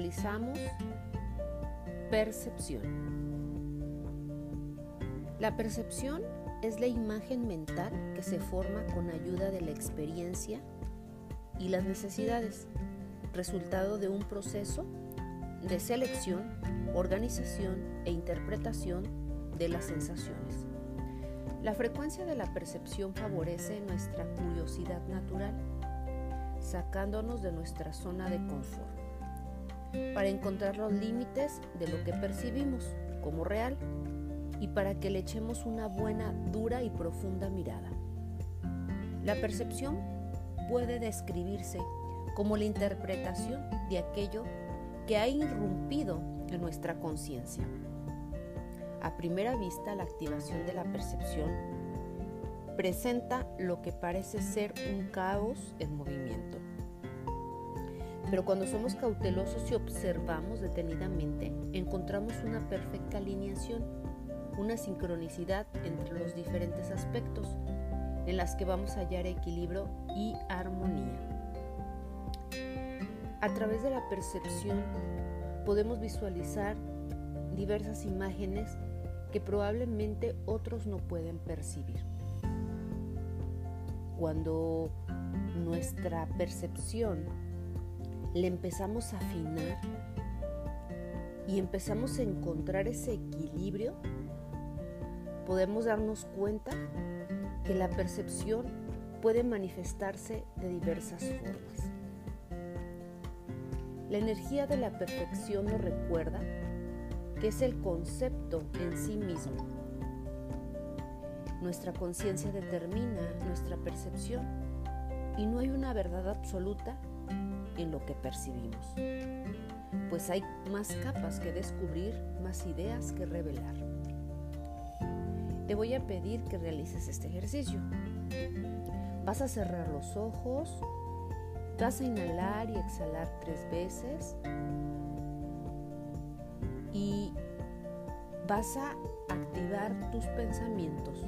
realizamos percepción. La percepción es la imagen mental que se forma con ayuda de la experiencia y las necesidades, resultado de un proceso de selección, organización e interpretación de las sensaciones. La frecuencia de la percepción favorece nuestra curiosidad natural, sacándonos de nuestra zona de confort, para encontrar los límites de lo que percibimos como real y para que le echemos una buena, dura y profunda mirada. La percepción puede describirse como la interpretación de aquello que ha irrumpido en nuestra conciencia. A primera vista, la activación de la percepción presenta lo que parece ser un caos en movimiento. Pero cuando somos cautelosos y observamos detenidamente, encontramos una perfecta alineación una sincronicidad entre los diferentes aspectos en las que vamos a hallar equilibrio y armonía. A través de la percepción podemos visualizar diversas imágenes que probablemente otros no pueden percibir. Cuando nuestra percepción le empezamos a afinar y empezamos a encontrar ese equilibrio, podemos darnos cuenta que la percepción puede manifestarse de diversas formas. La energía de la perfección nos recuerda que es el concepto en sí mismo. Nuestra conciencia determina nuestra percepción y no hay una verdad absoluta en lo que percibimos, pues hay más capas que descubrir, más ideas que revelar te voy a pedir que realices este ejercicio. Vas a cerrar los ojos, vas a inhalar y exhalar tres veces y vas a activar tus pensamientos.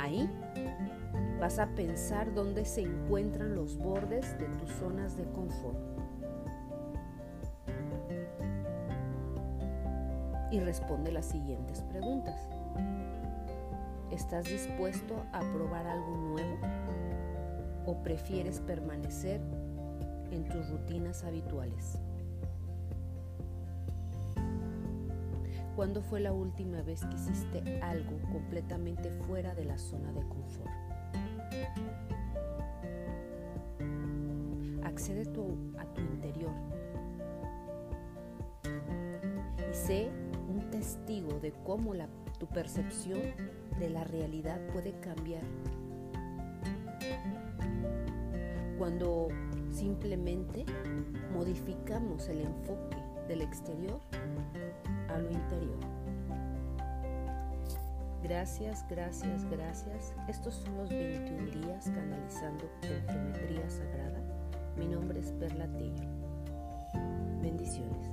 Ahí vas a pensar dónde se encuentran los bordes de tus zonas de confort. y responde las siguientes preguntas. ¿Estás dispuesto a probar algo nuevo o prefieres permanecer en tus rutinas habituales? ¿Cuándo fue la última vez que hiciste algo completamente fuera de la zona de confort? Accede a tu interior y sé testigo de cómo la, tu percepción de la realidad puede cambiar. Cuando simplemente modificamos el enfoque del exterior a lo interior. Gracias, gracias, gracias. Estos son los 21 días canalizando con geometría sagrada. Mi nombre es Perla Tello. Bendiciones.